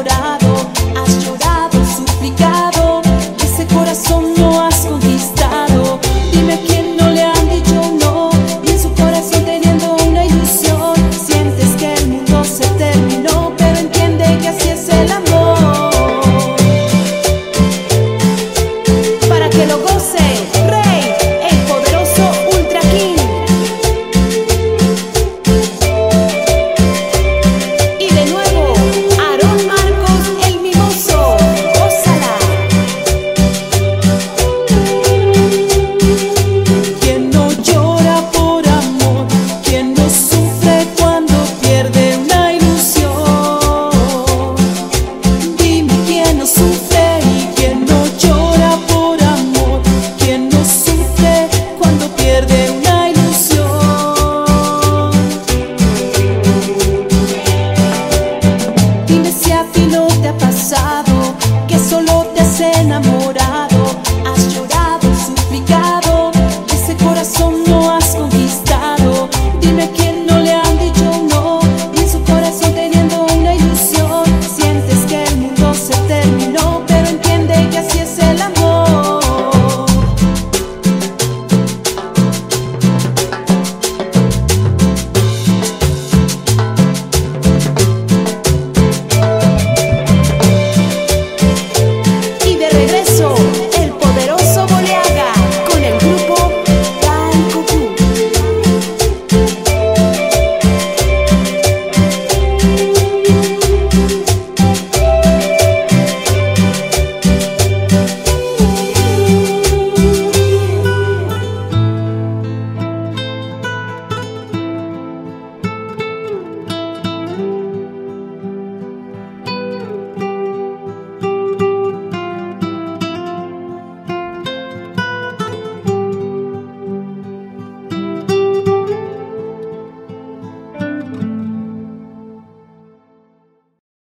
enamorada.